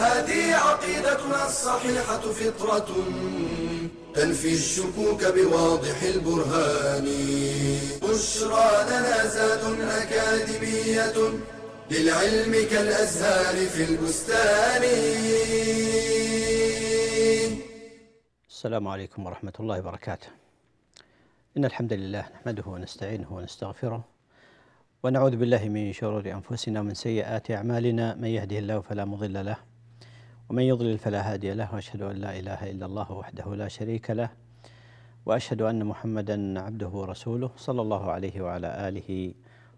هذه عقيدتنا الصحيحة فطرة تنفي الشكوك بواضح البرهان. بشرى لنا زاد أكاديمية للعلم كالأزهار في البستان. السلام عليكم ورحمة الله وبركاته. إن الحمد لله نحمده ونستعينه ونستغفره ونعوذ بالله من شرور أنفسنا ومن سيئات أعمالنا. من يهده الله فلا مضل له ومن يضلل فلا هادي له وأشهد أن لا إله إلا الله وحده لا شريك له وأشهد أن محمدا عبده ورسوله صلى الله عليه وعلى آله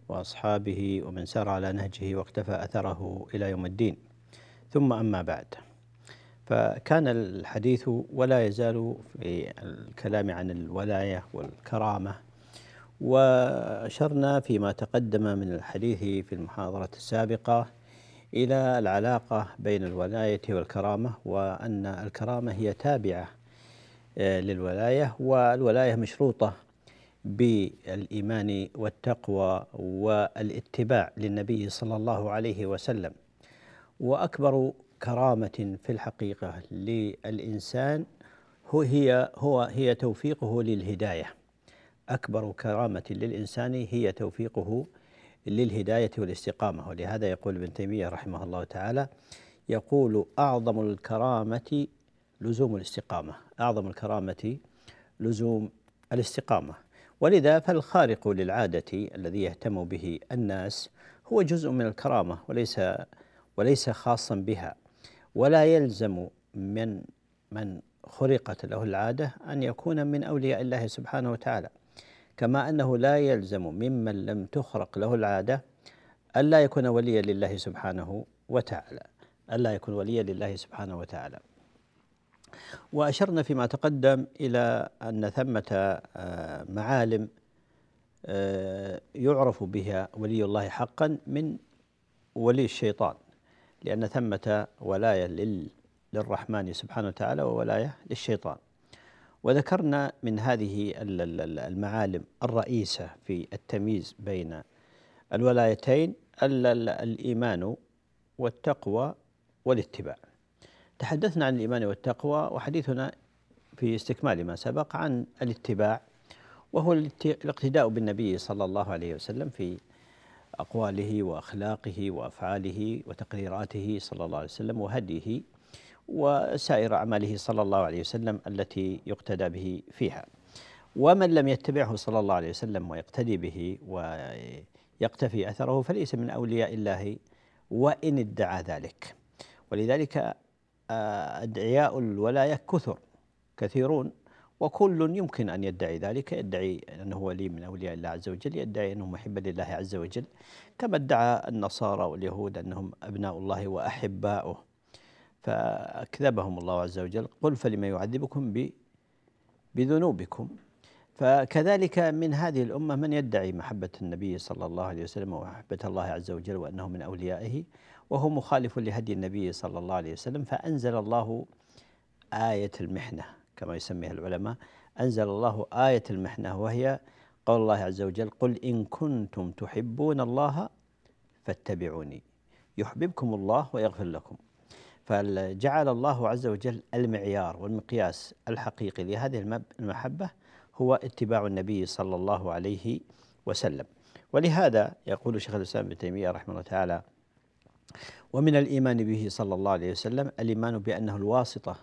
وأصحابه ومن سار على نهجه واقتفى أثره إلى يوم الدين. ثم أما بعد فكان الحديث ولا يزال في الكلام عن الولاية والكرامة وأشرنا فيما تقدم من الحديث في المحاضرة السابقة إلى العلاقة بين الولاية والكرامة وأن الكرامة هي تابعة للولاية والولاية مشروطة بالإيمان والتقوى والاتباع للنبي صلى الله عليه وسلم. وأكبر كرامة في الحقيقة للإنسان هو هي هو هي توفيقه للهداية. أكبر كرامة للإنسان هي توفيقه والاستقامة. ولهذا يقول ابن تيمية رحمه الله تعالى يقول أعظم الكرامة لزوم الاستقامة. أعظم الكرامة لزوم الاستقامة. ولذا فالخارق للعادة الذي يهتم به الناس هو جزء من الكرامة وليس وليس خاصا بها. ولا يلزم من من خرقت له العادة أن يكون من أولياء الله سبحانه وتعالى. كما أنه لا يلزم ممن لم تخرق له العادة الا يكون وليا لله سبحانه وتعالى. الا يكون وليا لله سبحانه وتعالى. وأشرنا فيما تقدم إلى أن ثمة معالم يعرف بها ولي الله حقا من ولي الشيطان. لأن ثمة ولاية للرحمن سبحانه وتعالى وولاية للشيطان. وذكرنا من هذه المعالم الرئيسة في التمييز بين الولايتين الإيمان والتقوى والاتباع. تحدثنا عن الإيمان والتقوى وحديثنا في استكمال ما سبق عن الاتباع وهو الاقتداء بالنبي صلى الله عليه وسلم في أقواله وأخلاقه وأفعاله وتقريراته صلى الله عليه وسلم وهديه وسائر أعماله صلى الله عليه وسلم التي يقتدى به فيها. ومن لم يتبعه صلى الله عليه وسلم ويقتدي به ويقتفي أثره فليس من أولياء الله وإن ادعى ذلك. ولذلك أدعياء الولاية كثر كثيرون وكل يمكن أن يدعي ذلك. يدعي أنه ولي من أولياء الله عز وجل يدعي أنه محب لله عز وجل. كما ادعى النصارى واليهود أنهم أبناء الله وأحباؤه. فأكذبهم الله عز وجل قل فلما يعذبكم بذنوبكم. فكذلك من هذه الأمة من يدعي محبة النبي صلى الله عليه وسلم ومحبة الله عز وجل وأنه من أوليائه وهو مخالف لهدي النبي صلى الله عليه وسلم. فأنزل الله آية المحنة كما يسميها العلماء. أنزل الله آية المحنة وهي قول الله عز وجل قل إن كنتم تحبون الله فاتبعوني. يحببكم الله ويغفر لكم. فجعل الله عز وجل المعيار والمقياس الحقيقي لهذه المحبة هو اتباع النبي صلى الله عليه وسلم. ولهذا يقول شيخ الإسلام ابن تيمية رحمه الله تعالى ومن الإيمان به صلى الله عليه وسلم الإيمان بأنه الواسطة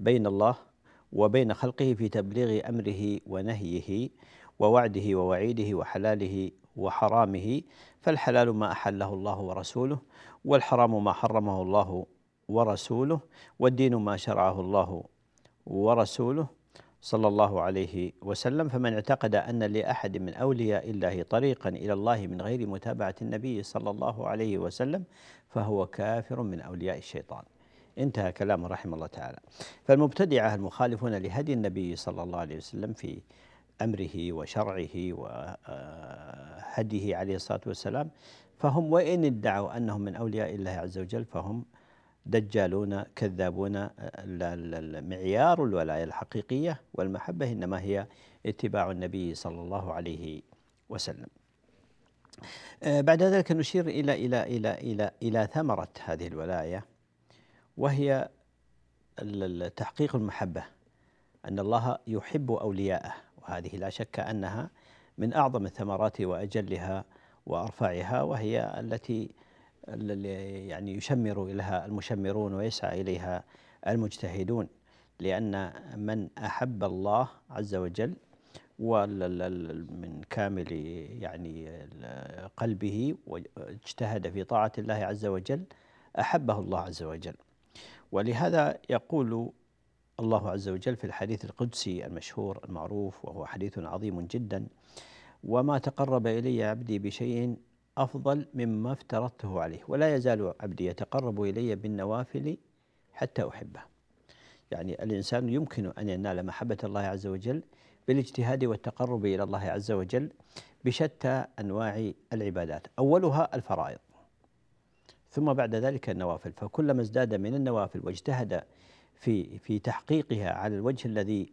بين الله وبين خلقه في تبليغ أمره ونهيه ووعده ووعيده وحلاله وحرامه فالحلال ما أحله الله ورسوله والحرام ما حرمه الله ورسوله والدين ما شرعه الله ورسوله صلى الله عليه وسلم. فمن اعتقد أن لأحد من أولياء الله طريقا إلى الله من غير متابعة النبي صلى الله عليه وسلم فهو كافر من أولياء الشيطان. انتهى كلامه رحمه الله تعالى. فالمبتدعة المخالفون لهدي النبي صلى الله عليه وسلم في أمره وشرعه وهديه عليه الصلاة والسلام فهم وإن ادعوا أنهم من أولياء الله عز وجل فهم دجالون كذابون معيار الولاية الحقيقية والمحبة إنما هي اتباع النبي صلى الله عليه وسلم. آه، بعد ذلك نشير إلى إلى إلى إلى إلى ثمرة هذه الولاية وهي تحقيق المحبة أن الله يحب أولياءه وهذه لا شك أنها من أعظم الثمرات وأجلها وأرفعها وهي التي يعني يشمر إليها المشمرون ويسعى إليها المجتهدون لأن من أحب الله عز وجل من كامل يعني قلبه واجتهد في طاعة الله عز وجل أحبه الله عز وجل. ولهذا يقول الله عز وجل في الحديث القدسي المشهور المعروف وهو حديث عظيم جدا وما تقرب إلي عبدي بشيء أفضل مما افترضته عليه ولا يزال عبدي يتقرب إلي بالنوافل حتى أحبه. يعني الإنسان يمكن أن ينال محبة الله عز وجل بالاجتهاد والتقرب إلى الله عز وجل بشتى أنواع العبادات. أولها الفرائض. ثم بعد ذلك النوافل. فكلما ازداد من النوافل واجتهد في في تحقيقها على الوجه الذي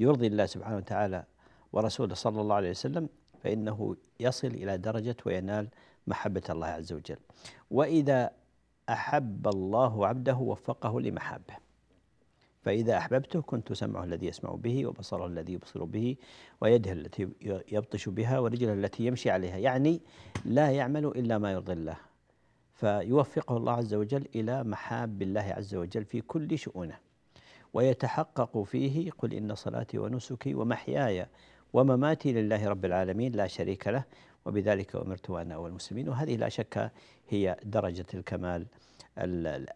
يرضي الله سبحانه وتعالى ورسوله صلى الله عليه وسلم فإنه يصل إلى درجة وينال محبة الله عز وجل. وإذا أحب الله عبده وفقه لمحابه فإذا أحببته كنت سمعه الذي يسمع به وبصره الذي يبصر به ويده التي يبطش بها ورجله التي يمشي عليها. يعني لا يعمل إلا ما يرضي الله. فيوفقه الله عز وجل إلى محاب الله عز وجل في كل شؤونه. ويتحقق فيه قل إن صلاتي ونسكي ومحياي ومماتي لله رب العالمين لا شريك له وبذلك أمرت وأنا أول المسلمين. وهذه لا شك هي درجة الكمال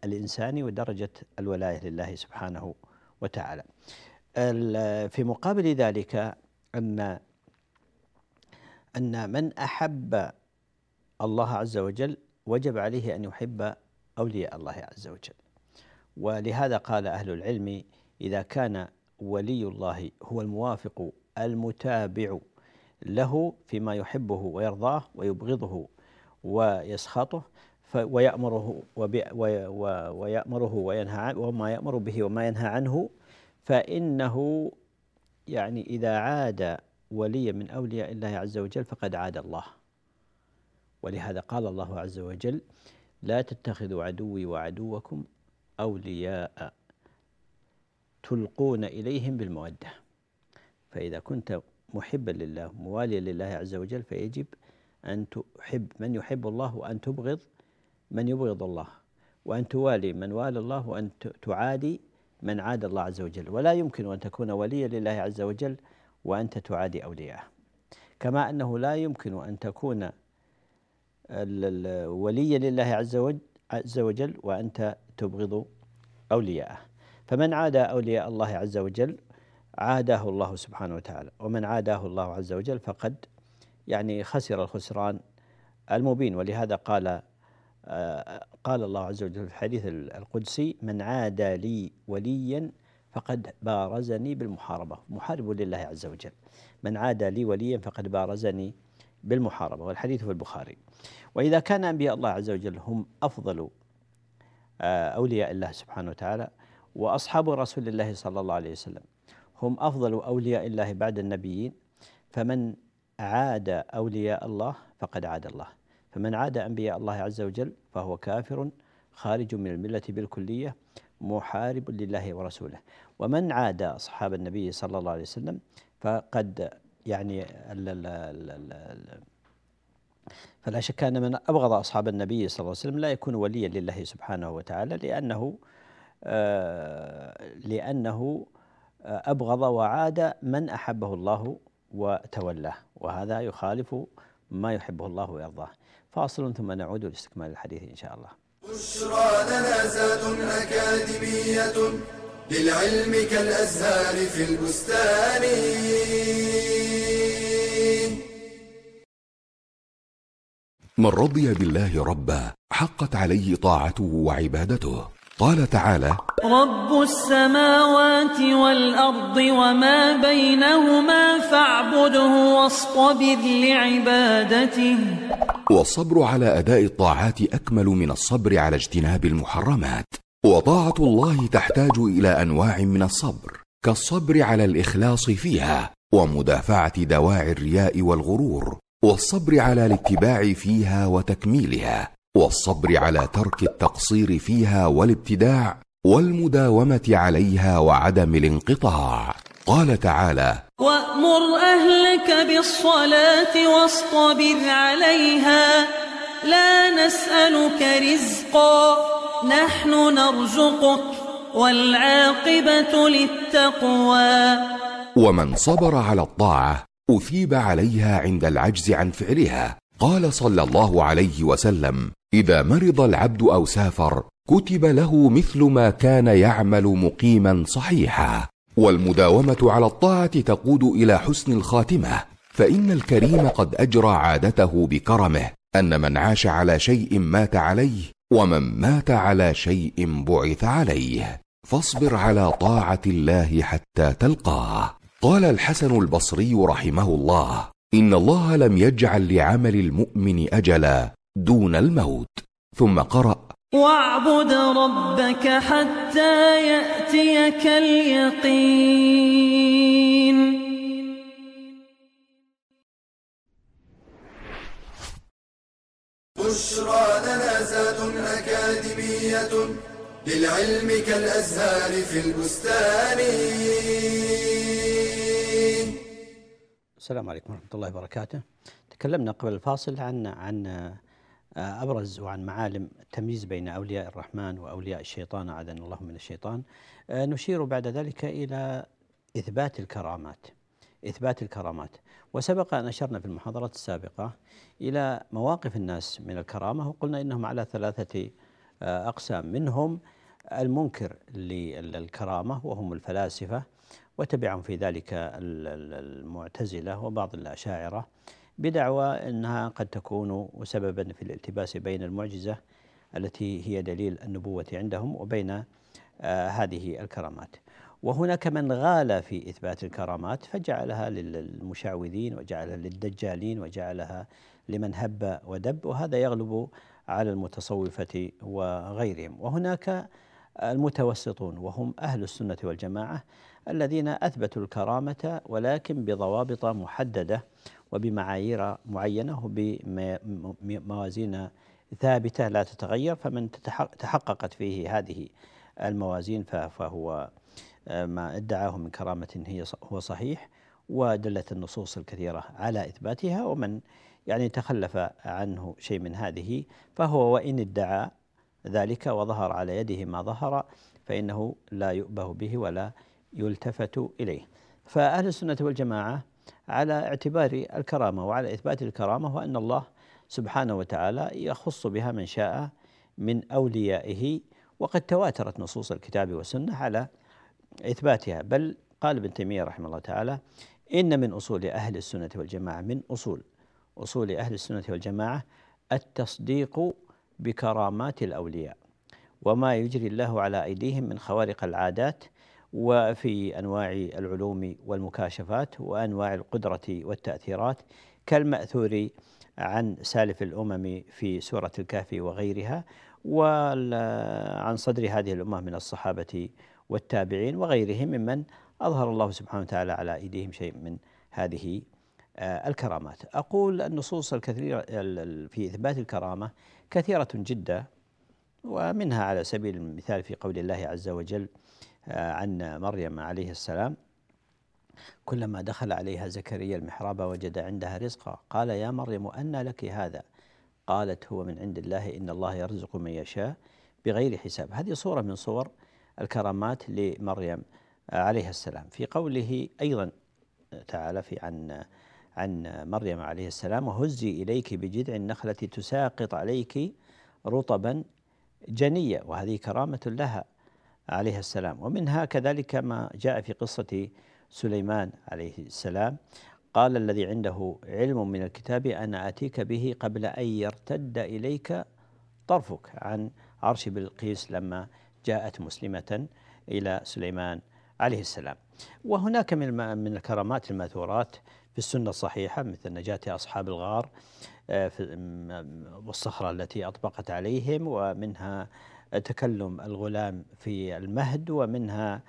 الإنساني ودرجة الولاية لله سبحانه وتعالى. في مقابل ذلك أن أن من أحب الله عز وجل وجب عليه أن يحب أولياء الله عز وجل. ولهذا قال أهل العلم إذا كان ولي الله هو الموافق المتابع له فيما يحبه ويرضاه ويبغضه ويسخطه ويأمره ويأمره وينهى وما يأمر به وما ينهى عنه فإنه يعني إذا عاد وليا من أولياء الله عز وجل فقد عاد الله. ولهذا قال الله عز وجل لا تتخذوا عدوي وعدوكم أولياء تلقون إليهم بالمودة. فإذا كنت محبا لله مواليا لله عز وجل فيجب أن تحب من يحب الله وأن تبغض من يبغض الله وأن توالي من والى الله وأن تعادي من عاد الله عز وجل. ولا يمكن أن تكون وليا لله عز وجل وأنت تعادي أولياءه. كما أنه لا يمكن أن تكون وليا لله عز وجل وأنت تبغض أولياءه. فمن عادى أولياء الله عز وجل عاداه الله سبحانه وتعالى. ومن عاداه الله عز وجل فقد يعني خسر الخسران المبين. ولهذا قال آه، قال الله عز وجل في الحديث القدسي من عادى لي وليا فقد بارزني بالمحاربة. محارب لله عز وجل. من عادى لي وليا فقد بارزني بالمحاربة. والحديث في البخاري. وإذا كان أنبياء الله عز وجل هم أفضل آه، أولياء الله سبحانه وتعالى وأصحاب رسول الله صلى الله عليه وسلم هم أفضل أولياء الله بعد النبيين. فمن عاد أولياء الله فقد عاد الله. فمن عاد أنبياء الله عز وجل فهو كافر خارج من الملة بالكلية محارب لله ورسوله. ومن عاد أصحاب النبي صلى الله عليه وسلم فقد يعني فلا شك أن من أبغض أصحاب النبي صلى الله عليه وسلم لا يكون وليا لله سبحانه وتعالى لأنه آه لأنه أبغض وعاد من أحبه الله وتولاه وهذا يخالف ما يحبه الله ويرضاه. فاصل ثم نعود لاستكمال الحديث إن شاء الله. بشرى لنا زاد أكاديمية للعلم كالأزهار في البستان. من رضي بالله ربا حقت عليه طاعته وعبادته. قال تعالى رب السماوات والأرض وما بينهما فاعبده واصطبر لعبادته. والصبر على أداء الطاعات أكمل من الصبر على اجتناب المحرمات. وطاعة الله تحتاج إلى أنواع من الصبر كالصبر على الإخلاص فيها ومدافعة دواعي الرياء والغرور والصبر على الاتباع فيها وتكميلها. والصبر على ترك التقصير فيها والابتداع والمداومة عليها وعدم الانقطاع. قال تعالى وأمر أهلك بالصلاة واصطبر عليها لا نسألك رزقا نحن نرزقك والعاقبة للتقوى. ومن صبر على الطاعة أثيب عليها عند العجز عن فعلها. قال صلى الله عليه وسلم إذا مرض العبد أو سافر كتب له مثل ما كان يعمل مقيما صحيحا. والمداومة على الطاعة تقود إلى حسن الخاتمة. فإن الكريم قد أجرى عادته بكرمه أن من عاش على شيء مات عليه ومن مات على شيء بعث عليه. فاصبر على طاعة الله حتى تلقاه. قال الحسن البصري رحمه الله إن الله لم يجعل لعمل المؤمن أجلا. دون الموت. ثم قرأ. واعبد ربك حتى يأتيك اليقين. بشرى لنا زاد أكاديمية للعلم كالأزهار في البستان. السلام عليكم ورحمة الله وبركاته. تكلمنا قبل الفاصل عن عن أبرز وعن معالم التمييز بين أولياء الرحمن وأولياء الشيطان أعاذنا الله من الشيطان. نشير بعد ذلك إلى إثبات الكرامات. إثبات الكرامات، وسبق أن أشرنا في المحاضرات السابقة إلى مواقف الناس من الكرامة وقلنا إنهم على ثلاثة أقسام منهم المنكر للكرامة وهم الفلاسفة وتبعهم في ذلك المعتزلة وبعض الأشاعرة بدعوى أنها قد تكون سببا في الالتباس بين المعجزة التي هي دليل النبوة عندهم وبين آه هذه الكرامات. وهناك من غال في إثبات الكرامات فجعلها للمشعوذين وجعلها للدجالين وجعلها لمن هب ودب وهذا يغلب على المتصوفة وغيرهم وهناك المتوسطون وهم أهل السنة والجماعة الذين أثبتوا الكرامة ولكن بضوابط محددة وبمعايير معينة وبموازين ثابتة لا تتغير فمن تحققت فيه هذه الموازين فهو ما ادعاه من كرامة هي هو صحيح ودلت النصوص الكثيرة على إثباتها ومن يعني تخلف عنه شيء من هذه فهو وإن ادعى ذلك وظهر على يده ما ظهر فإنه لا يؤبه به ولا يلتفت إليه. فأهل السنة والجماعة على اعتبار الكرامة وعلى إثبات الكرامة وأن الله سبحانه وتعالى يخص بها من شاء من أوليائه وقد تواترت نصوص الكتاب والسنة على إثباتها. بل قال ابن تيمية رحمه الله تعالى إن من أصول أهل السنة والجماعة من أصول أصول أهل السنة والجماعة التصديق بكرامات الأولياء وما يجري الله على أيديهم من خوارق العادات وفي أنواع العلوم والمكاشفات وأنواع القدرة والتأثيرات كالمأثور عن سالف الأمم في سورة الكهف وغيرها وعن صدر هذه الأمة من الصحابة والتابعين وغيرهم ممن أظهر الله سبحانه وتعالى على أيديهم شيء من هذه الكرامات. أقول النصوص الكثيرة في إثبات الكرامة كثيرة جدا ومنها على سبيل المثال في قول الله عز وجل عن مريم عليه السلام. كلما دخل عليها زكريا المحراب وجد عندها رزقا. قال يا مريم أن لك هذا. قالت هو من عند الله إن الله يرزق من يشاء بغير حساب. هذه صورة من صور الكرامات لمريم عليه السلام. في قوله أيضا تعالى في عن عن مريم عليه السلام وهزي إليك بجذع النخلة تساقط عليك رطبا جنيا وهذه كرامة لها. عليه السلام. ومنها كذلك ما جاء في قصة سليمان عليه السلام. قال الذي عنده علم من الكتاب أنا آتيك به قبل أن يرتد إليك طرفك عن عرش بلقيس لما جاءت مسلمة إلى سليمان عليه السلام. وهناك من من الكرامات المأثورات في السنة الصحيحة مثل نجاة أصحاب الغار آه، والصخرة التي أطبقت عليهم ومنها تكلم الغلام في المهد ومنها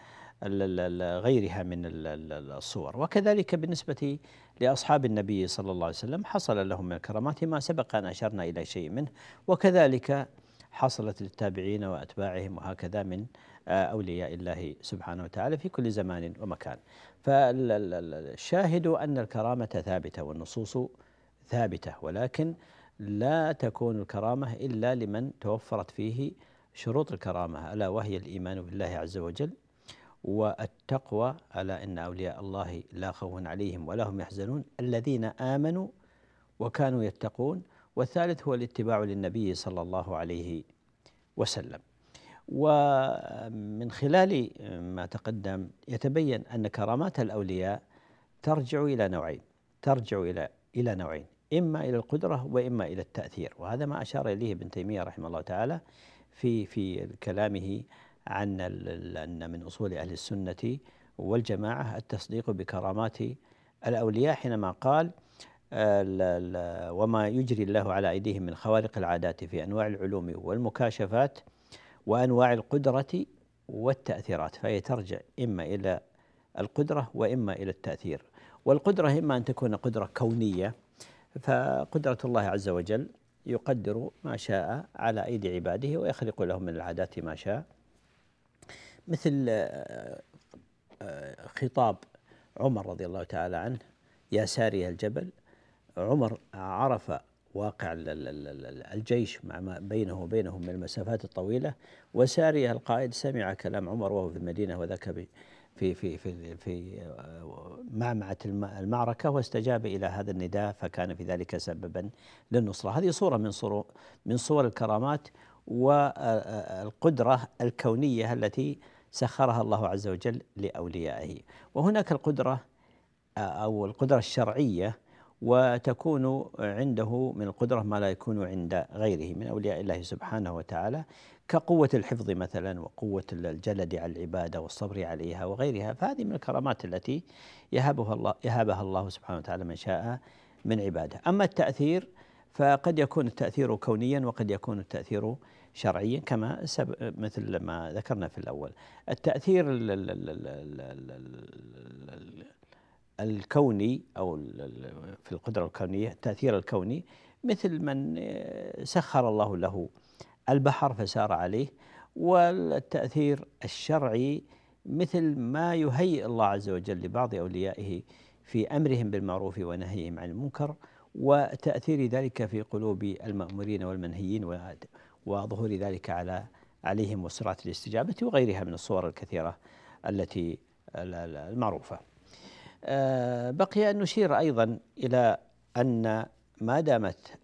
غيرها من الصور. وكذلك بالنسبة لأصحاب النبي صلى الله عليه وسلم حصل لهم من الكرامات ما سبق أن أشرنا إلى شيء منه. وكذلك حصلت للتابعين وأتباعهم وهكذا من أولياء الله سبحانه وتعالى في كل زمان ومكان. فالشاهد أن الكرامة ثابتة والنصوص ثابتة ولكن لا تكون الكرامة إلا لمن توفرت فيه شروط الكرامة ألا وهي الإيمان بالله عز وجل والتقوى ألا إن أولياء الله لا خوف عليهم ولا هم يحزنون الذين آمنوا وكانوا يتقون والثالث هو الاتباع للنبي صلى الله عليه وسلم. ومن خلال ما تقدم يتبين أن كرامات الأولياء ترجع إلى نوعين ترجع إلى إلى نوعين إما إلى القدرة وإما إلى التأثير وهذا ما أشار إليه ابن تيمية رحمه الله تعالى في في كلامه عن أن من أصول أهل السنة والجماعة التصديق بكرامات الأولياء حينما قال وما يجري الله على أيديهم من خوارق العادات في أنواع العلوم والمكاشفات وأنواع القدرة والتأثيرات فهي ترجع إما إلى القدرة وإما إلى التأثير. والقدرة إما أن تكون قدرة كونية فقدرة الله عز وجل يقدر ما شاء على أيدي عباده ويخلق لهم من العادات ما شاء. مثل آه، آه، خطاب عمر رضي الله تعالى عنه يا ساري الجبل. عمر عرف واقع الجيش مع بينه وبينهم من المسافات الطويلة وسارية القائد سمع كلام عمر وهو في المدينة وذاك في في في في معمعة المعركة واستجاب إلى هذا النداء فكان في ذلك سببا للنصرة. هذه صورة من صور من صور الكرامات والقدرة الكونية التي سخرها الله عز وجل لأوليائه. وهناك القدرة أو القدرة الشرعية وتكون عنده من القدرة ما لا يكون عند غيره من أولياء الله سبحانه وتعالى. كقوة الحفظ مثلا وقوة الجلد على العبادة والصبر عليها وغيرها فهذه من الكرامات التي يهبها الله يهبها الله سبحانه وتعالى من شاء من عباده. أما التأثير فقد يكون التأثير كونيا وقد يكون التأثير شرعيا كما مثل ما ذكرنا في الأول. التأثير الكوني أو في القدرة الكونية التأثير الكوني مثل من سخر الله له البحر فسار عليه والتأثير الشرعي مثل ما يهيئ الله عز وجل لبعض أوليائه في أمرهم بالمعروف ونهيهم عن المنكر وتأثير ذلك في قلوب المأمورين والمنهيين وظهور ذلك على عليهم وسرعة الاستجابة وغيرها من الصور الكثيرة التي المعروفة. آه، بقي أن نشير أيضا إلى أن ما دامت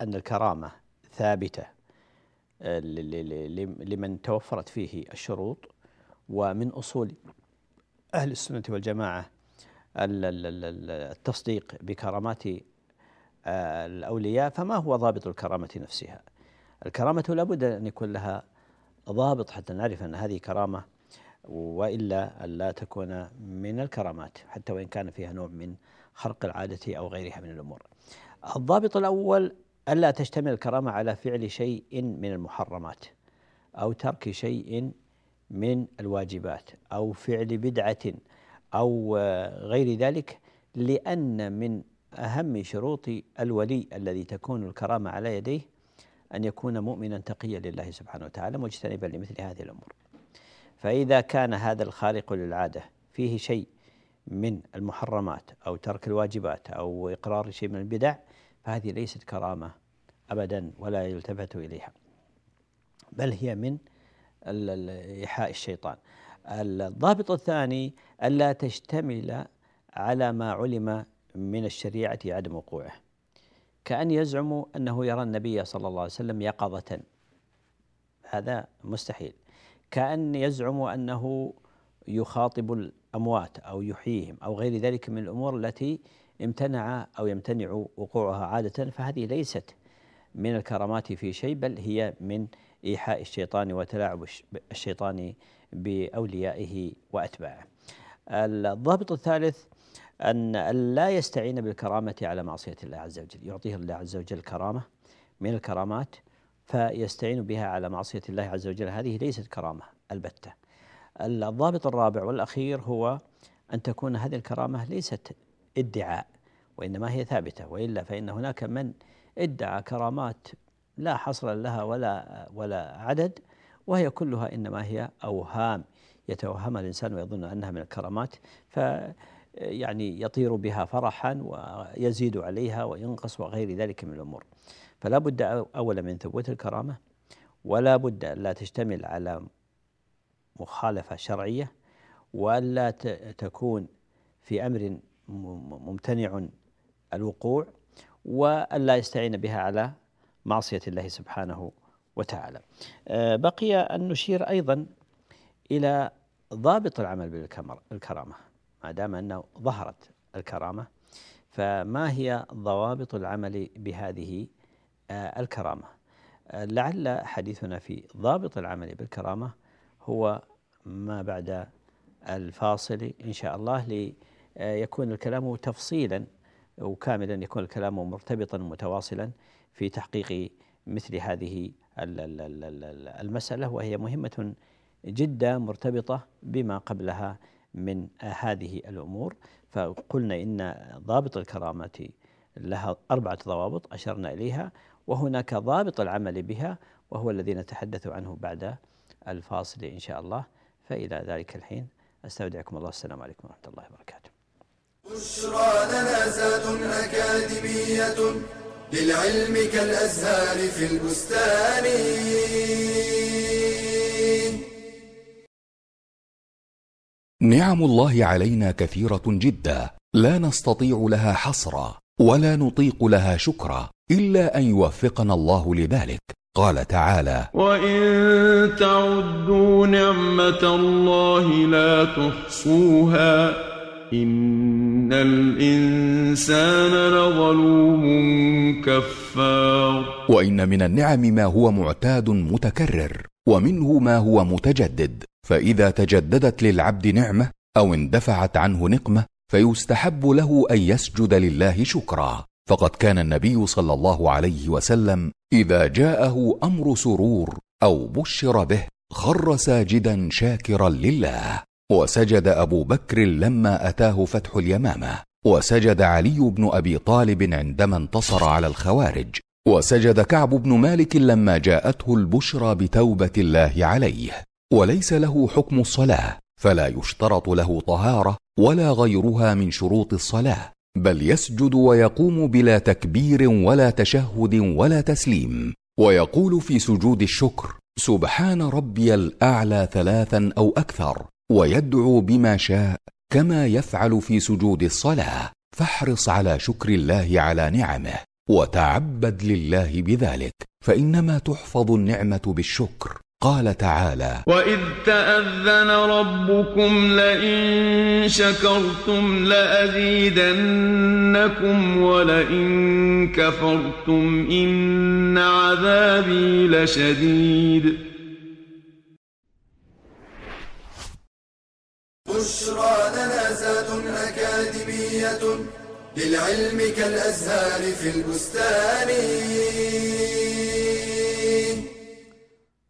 أن الكرامة ثابتة لمن توفرت فيه الشروط ومن أصول أهل السنة والجماعة التصديق بكرامات آه، الأولياء فما هو ضابط الكرامة نفسها الكرامة لابد أن يكون لها ضابط حتى نعرف أن هذه كرامة وإلا الا تكون من الكرامات حتى وإن كان فيها نوع من خرق العادة أو غيرها من الأمور. الضابط الأول ألا تشتمل الكرامة على فعل شيء من المحرمات أو ترك شيء من الواجبات أو فعل بدعة أو غير ذلك لأن من أهم شروط الولي الذي تكون الكرامة على يديه أن يكون مؤمنا تقيا لله سبحانه وتعالى مجتنبا لمثل هذه الأمور. فإذا كان هذا الخارق للعادة فيه شيء من المحرمات أو ترك الواجبات أو إقرار شيء من البدع فهذه ليست كرامة أبدا ولا يلتفت إليها بل هي من إيحاء الشيطان. الضابط الثاني ألا تشتمل على ما علم من الشريعة عدم وقوعه. كأن يزعم أنه يرى النبي صلى الله عليه وسلم يقظة. هذا مستحيل. كأن يزعم أنه يخاطب الأموات أو يحييهم أو غير ذلك من الأمور التي امتنع أو يمتنع وقوعها عادة فهذه ليست من الكرامات في شيء بل هي من إيحاء الشيطان وتلاعب الشيطان بأوليائه وأتباعه. الضابط الثالث أن لا يستعين بالكرامة على معصية الله عز وجل. يعطيه الله عز وجل كرامة من الكرامات فيستعين بها على معصية الله عز وجل. هذه ليست كرامة البتة. الضابط الرابع والأخير هو أن تكون هذه الكرامة ليست ادعاء وإنما هي ثابتة وإلا فإن هناك من ادعى كرامات لا حصر لها ولا ولا عدد وهي كلها إنما هي أوهام. يتوهمها الإنسان ويظن أنها من الكرامات ف يعني يطير بها فرحا ويزيد عليها وينقص وغير ذلك من الأمور. فلا بد اولا من ثبوت الكرامة ولا بد لا تشتمل على مخالفة شرعية والا تكون في أمر ممتنع الوقوع والا يستعين بها على معصية الله سبحانه وتعالى. آه، بقي أن نشير أيضا إلى ضابط العمل بالكرامه ما دام أنه ظهرت الكرامة فما هي ضوابط العمل بهذه آه، الكرامة؟ آه، لعل حديثنا في ضابط العمل بالكرامة هو ما بعد الفاصل إن شاء الله ليكون الكلام تفصيلا وكاملا يكون الكلام مرتبطا متواصلا في تحقيق مثل هذه المسألة وهي مهمة جدا مرتبطة بما قبلها من هذه الأمور. فقلنا إن ضابط الكرامة لها أربعة ضوابط أشرنا إليها وهناك ضابط العمل بها وهو الذي نتحدث عنه بعد الفاصل إن شاء الله. فإلى ذلك الحين أستودعكم الله. السلام عليكم ورحمة الله وبركاته. بشرى لنا زاد أكاديمية للعلم كالأزهار في البستان. نعم الله علينا كثيرة جدا. لا نستطيع لها حصرا ولا نطيق لها شكرا إلا أن يوفقنا الله لذلك. قال تعالى وإن تعدوا نعمة الله لا تحصوها إن الإنسان لظلوم كفار. وإن من النعم ما هو معتاد متكرر. ومنه ما هو متجدد. فإذا تجددت للعبد نعمة أو اندفعت عنه نقمة فيستحب له أن يسجد لله شكرا. فقد كان النبي صلى الله عليه وسلم إذا جاءه أمر سرور أو بشر به خر ساجدا شاكرا لله. وسجد أبو بكر لما أتاه فتح اليمامة. وسجد علي بن أبي طالب عندما انتصر على الخوارج. وسجد كعب بن مالك لما جاءته البشرى بتوبة الله عليه. وليس له حكم الصلاة فلا يشترط له طهارة ولا غيرها من شروط الصلاة. بل يسجد ويقوم بلا تكبير ولا تشهد ولا تسليم. ويقول في سجود الشكر سبحان ربي الأعلى ثلاثا أو أكثر. ويدعو بما شاء كما يفعل في سجود الصلاة. فاحرص على شكر الله على نعمه وتعبد لله بذلك فإنما تحفظ النعمة بالشكر. قال تعالى واذ تاذن ربكم لئن شكرتم لازيدنكم ولئن كفرتم ان عذابي لشديد. بشرى لنا زاد أكاديمية للعلم كالأزهار في البستان.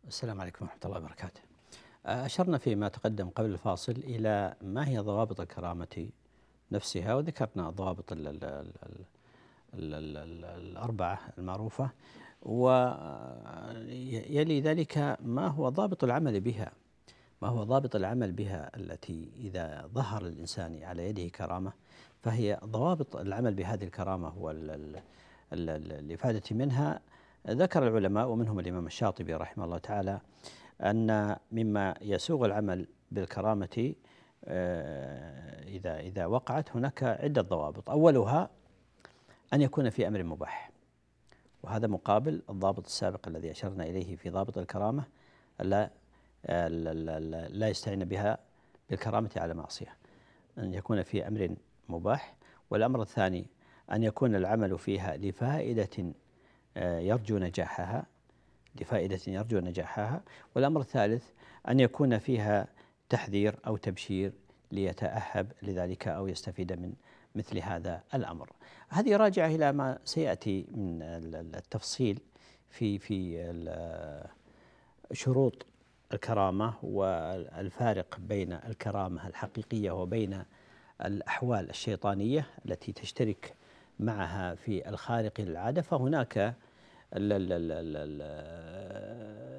السلام عليكم ورحمة الله وبركاته. أشرنا فيما تقدم قبل الفاصل إلى ما هي ضوابط الكرامة نفسها وذكرنا ضوابط ال ال ال ال ال ال الأربعة المعروفة ويلي ذلك ما هو ضابط العمل بها. ما هو ضابط العمل بها التي إذا ظهر الإنسان على يده كرامة فهي ضوابط العمل بهذه الكرامة والإفادة منها. ذكر العلماء ومنهم الإمام الشاطبي رحمه الله تعالى أن مما يسوغ العمل بالكرامة آه، إذا إذا وقعت هناك عدة ضوابط. أولها أن يكون في أمر مباح وهذا مقابل الضابط السابق الذي أشرنا إليه في ضابط الكرامة ألا لا يستعين بها بالكرامة على معصية. أن يكون في أمر مباح. والأمر الثاني أن يكون العمل فيها لفائدة آه، يرجو نجاحها. لفائدة يرجو نجاحها. والأمر الثالث أن يكون فيها تحذير أو تبشير ليتأهب لذلك أو يستفيد من مثل هذا الأمر. هذه راجعة إلى ما سيأتي من التفصيل في في شروط الكرامة والفارق بين الكرامة الحقيقية وبين الأحوال الشيطانية التي تشترك معها في الخارق للعادة فهناك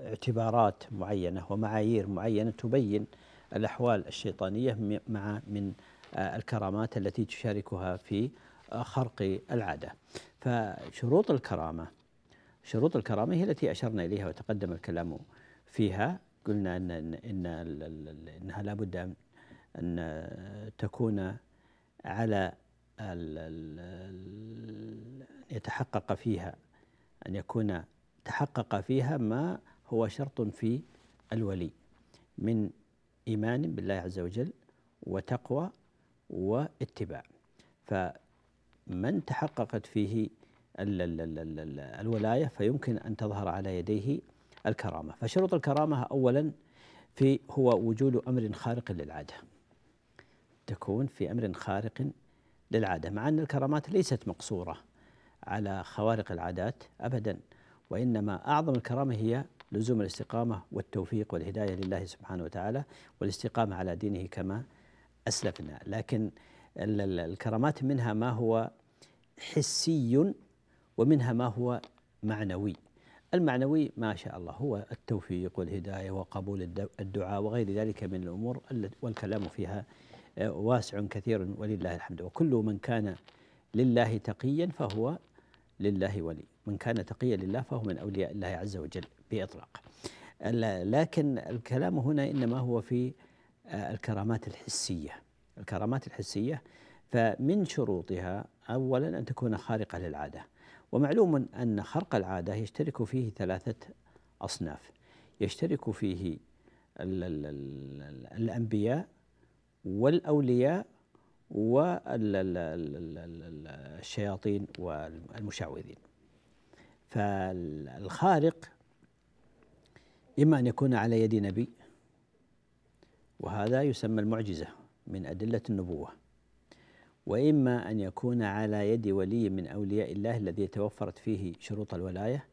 اعتبارات معينة ومعايير معينة تبين الأحوال الشيطانية مع من الكرامات التي تشاركها في خرق العادة. فشروط الكرامة شروط الكرامة هي التي أشرنا إليها وتقدم الكلام فيها. قلنا ان ان, إن إنها لابد ان تكون على يتحقق فيها أن يكون تحقق فيها ما هو شرط في الولي من إيمان بالله عز وجل وتقوى واتباع. فمن تحققت فيه الولاية فيمكن أن تظهر على يديه الكرامة. فشروط الكرامة أولا في هو وجود أمر خارق للعادة. تكون في أمر خارق للعادة مع أن الكرامات ليست مقصورة على خوارق العادات أبدا وإنما أعظم الكرامة هي لزوم الاستقامة والتوفيق والهداية لله سبحانه وتعالى والاستقامة على دينه كما أسلفنا. لكن الكرامات منها ما هو حسي ومنها ما هو معنوي. المعنوي ما شاء الله هو التوفيق والهداية وقبول الدعاء وغير ذلك من الأمور والكلام فيها آه، واسع كثير ولله الحمد. وكل من كان لله تقيا فهو لله ولي. من كان تقيا لله فهو من أولياء الله عز وجل بإطلاق. لكن الكلام هنا إنما هو في آه، الكرامات الحسية. الكرامات الحسية فمن شروطها أولا أن تكون خارقة للعادة. ومعلوم أن خرق العادة يشترك فيه ثلاثة أصناف. يشترك فيه الأنبياء والأولياء والشياطين والمشعوذين فالخارق إما أن يكون على يد نبي وهذا يسمى المعجزة من أدلة النبوة. وإما أن يكون على يد ولي من أولياء الله الذي توفرت فيه شروط الولاية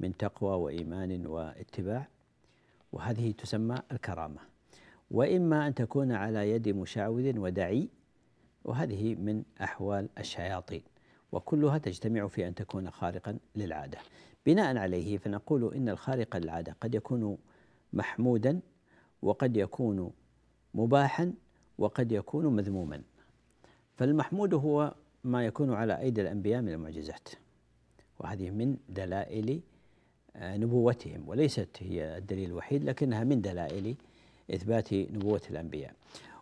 من تقوى وإيمان واتباع. وهذه تسمى الكرامة. وإما أن تكون على يد مشعوذ ودعي وهذه من أحوال الشياطين. وكلها تجتمع في أن تكون خارقا للعادة. بناء عليه فنقول إن الخارق للعادة قد يكون محمودا وقد يكون مباحا وقد يكون مذموما. فالمحمود هو ما يكون على أيدي الأنبياء من المعجزات وهذه من دلائل آه، نبوتهم وليست هي الدليل الوحيد لكنها من دلائل إثبات نبوة الأنبياء.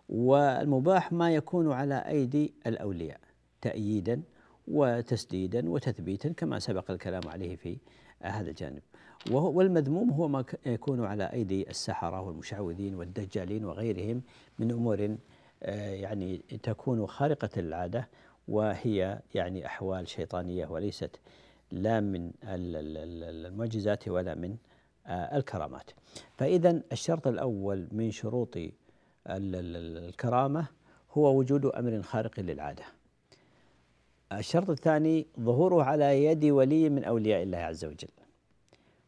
والمباح ما يكون على أيدي الأولياء تأييدا وتسديدا وتثبيتا كما سبق الكلام عليه في هذا الجانب. والمذموم هو ما يكون على أيدي السحرة والمشعوذين والدجالين وغيرهم من أمور آه، يعني تكون خارقة للعادة وهي يعني أحوال شيطانية وليست لا من المعجزات ولا من آه، الكرامات. فإذا الشرط الأول من شروط الكرامة هو وجود أمر خارق للعادة. الشرط الثاني ظهوره على يد ولي من أولياء الله عز وجل.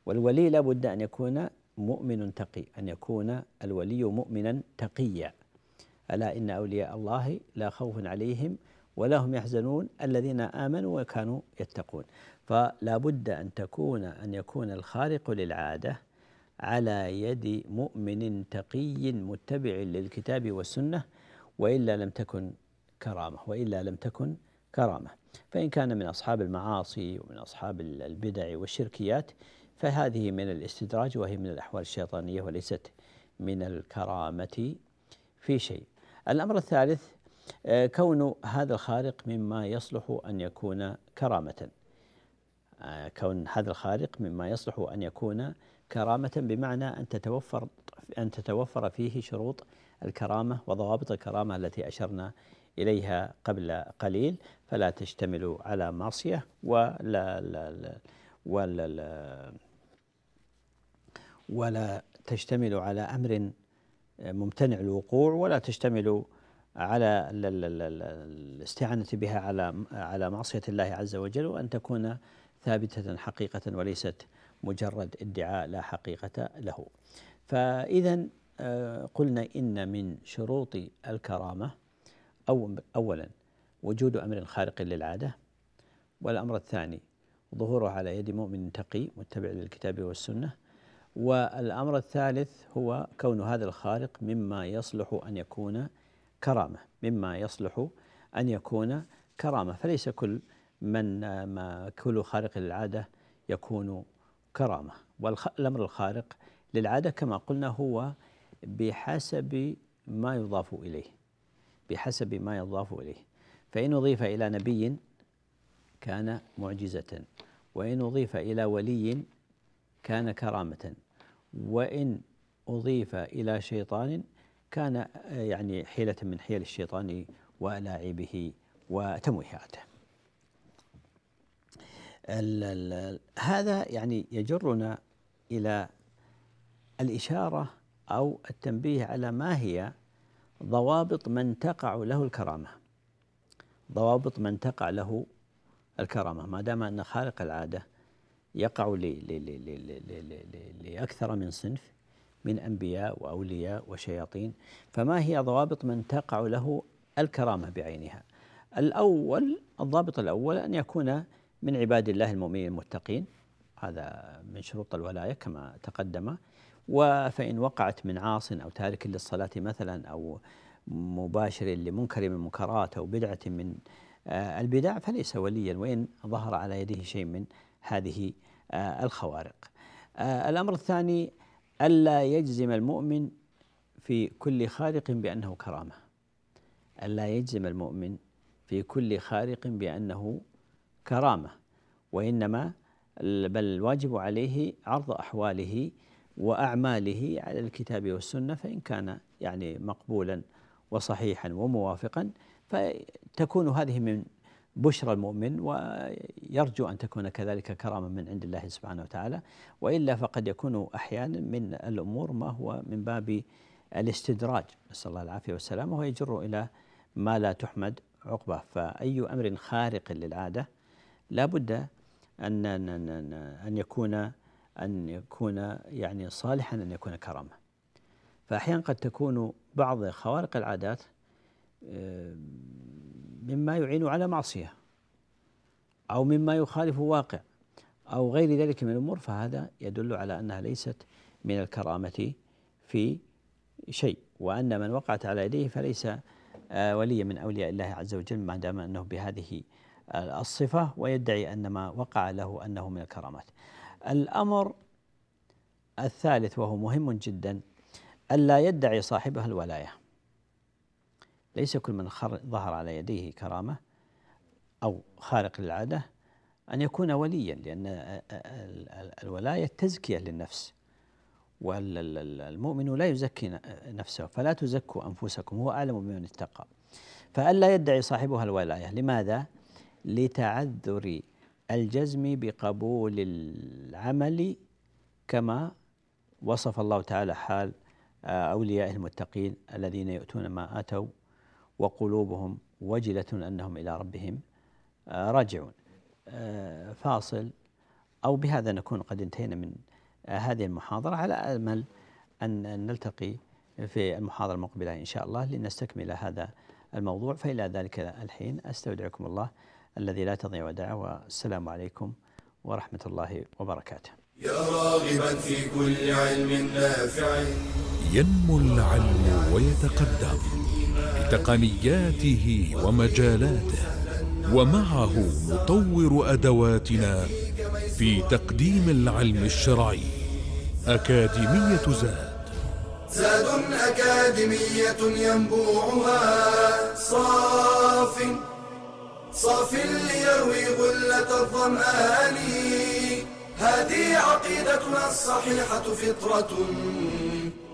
والولي لا بد أن يكون مؤمن تقي أن يكون الولي مؤمنا تقيا. ألا إن أولياء الله لا خوف عليهم ولا هم يحزنون الذين آمنوا وكانوا يتقون. فلا بد أن تكون أن يكون الخارق للعادة على يد مؤمن تقي متبع للكتاب والسنة وإلا لم تكن كرامة وإلا لم تكن كرامة. فإن كان من أصحاب المعاصي ومن أصحاب البدع والشركيات فهذه من الاستدراج وهي من الأحوال الشيطانية وليست من الكرامة في شيء. الأمر الثالث آه، كون هذا الخارق مما يصلح أن يكون كرامة. آه، كون هذا الخارق مما يصلح أن يكون كرامة بمعنى أن تتوفر أن تتوفر فيه شروط الكرامة وضوابط الكرامة التي أشرنا إليها قبل قليل. فلا تشتمل على معصية ولا لا لا ولا لا ولا تشتمل على أمر ممتنع الوقوع ولا تشتمل على الاستعانة بها على على معصية الله عز وجل وأن تكون ثابتة حقيقة وليست مجرد ادعاء لا حقيقة له. فإذا آه، قلنا إن من شروط الكرامة أو أولا وجود أمر خارق للعادة والأمر الثاني ظهوره على يد مؤمن تقي متبع للكتاب والسنة والأمر الثالث هو كون هذا الخارق مما يصلح أن يكون كرامة مما يصلح أن يكون كرامة. فليس كل من ما كل خارق للعادة يكون كرامة. والأمر الخارق للعادة كما قلنا هو بحسب ما يضاف إليه بحسب ما يضاف إليه. فإن أضيف إلى نبي كان معجزة وإن أضيف إلى ولي كان كرامة. وإن أضيف إلى شيطان كان يعني حيلة من حيل الشيطان وألاعبه وتمويهاته. هذا يعني يجرنا إلى الإشارة أو التنبيه على ما هي ضوابط من تقع له الكرامة. ضوابط من تقع له الكرامة ما دام أن خارق العادة يقع لأكثر من صنف من أنبياء وأولياء وشياطين. فما هي ضوابط من تقع له الكرامة بعينها؟ الأول الضابط الأول أن يكون من عباد الله المؤمنين المتقين. هذا من شروط الولاية كما تقدم. وفإن وقعت من عاص أو تارك للصلاة مثلا أو مباشر لمنكر من المنكرات أو بدعة من آه، البدع فليس وليا وإن ظهر على يده شيء من هذه آه، الخوارق. آه، الأمر الثاني ألا يجزم المؤمن في كل خارق بأنه كرامة. ألا يجزم المؤمن في كل خارق بأنه كرامة. وإنما بل الواجب عليه عرض أحواله وأعماله على الكتاب والسنة فإن كان يعني مقبولا وصحيحا وموافقا فتكون هذه من بشرى المؤمن ويرجو أن تكون كذلك كرامة من عند الله سبحانه وتعالى وإلا فقد يكون أحيانا من الأمور ما هو من باب الاستدراج. نسأل الله العافية والسلامة وهو يجر إلى ما لا تحمد عقبه فأي أمر خارق للعادة لا بد ان ان يكون أن يكون يعني صالحا أن يكون كرامة. فاحيانا قد تكون بعض خوارق العادات مما يعين على معصية أو مما يخالف واقع أو غير ذلك من الأمور فهذا يدل على أنها ليست من الكرامة في شيء وأن من وقعت على يديه فليس آه، وليا من أولياء الله عز وجل ما دام أنه بهذه الصفة ويدعي أن ما وقع له أنه من الكرامات. الأمر الثالث وهو مهم جدا ألا يدعي صاحبها الولاية. ليس كل من ظهر على يديه كرامة أو خارق للعادة أن يكون وليا لأن الولاية تزكية للنفس والمؤمن لا يزكي نفسه فلا تزكوا أنفسكم هو أعلم بمن اتقى فألا يدعي صاحبها الولاية لماذا؟ لتعذر الجزم بقبول العمل كما وصف الله تعالى حال أولياء المتقين الذين يؤتون ما آتوا وقلوبهم وجلة أنهم إلى ربهم آه، راجعون. آه، فاصل. أو بهذا نكون قد انتهينا من آه، هذه المحاضرة على أمل أن نلتقي في المحاضرة المقبلة إن شاء الله لنستكمل هذا الموضوع. فإلى ذلك الحين أستودعكم الله الذي لا تضيع ودائعه والسلام عليكم ورحمة الله وبركاته. يا راغبا في كل علم نافع. ينمو العلم ويتقدم. بتقنياته ومجالاته ومعه نطور أدواتنا في تقديم العلم الشرعي أكاديمية زاد. زاد أكاديمية ينبوعها صاف صاف ليروي غلة الظمآن. هذه عقيدتنا الصحيحة فطرة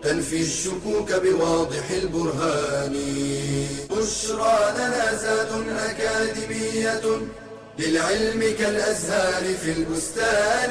تنفي الشكوك بواضح البرهان. بشرى لنا زاد أكاديمية للعلم كالأزهار في البستان.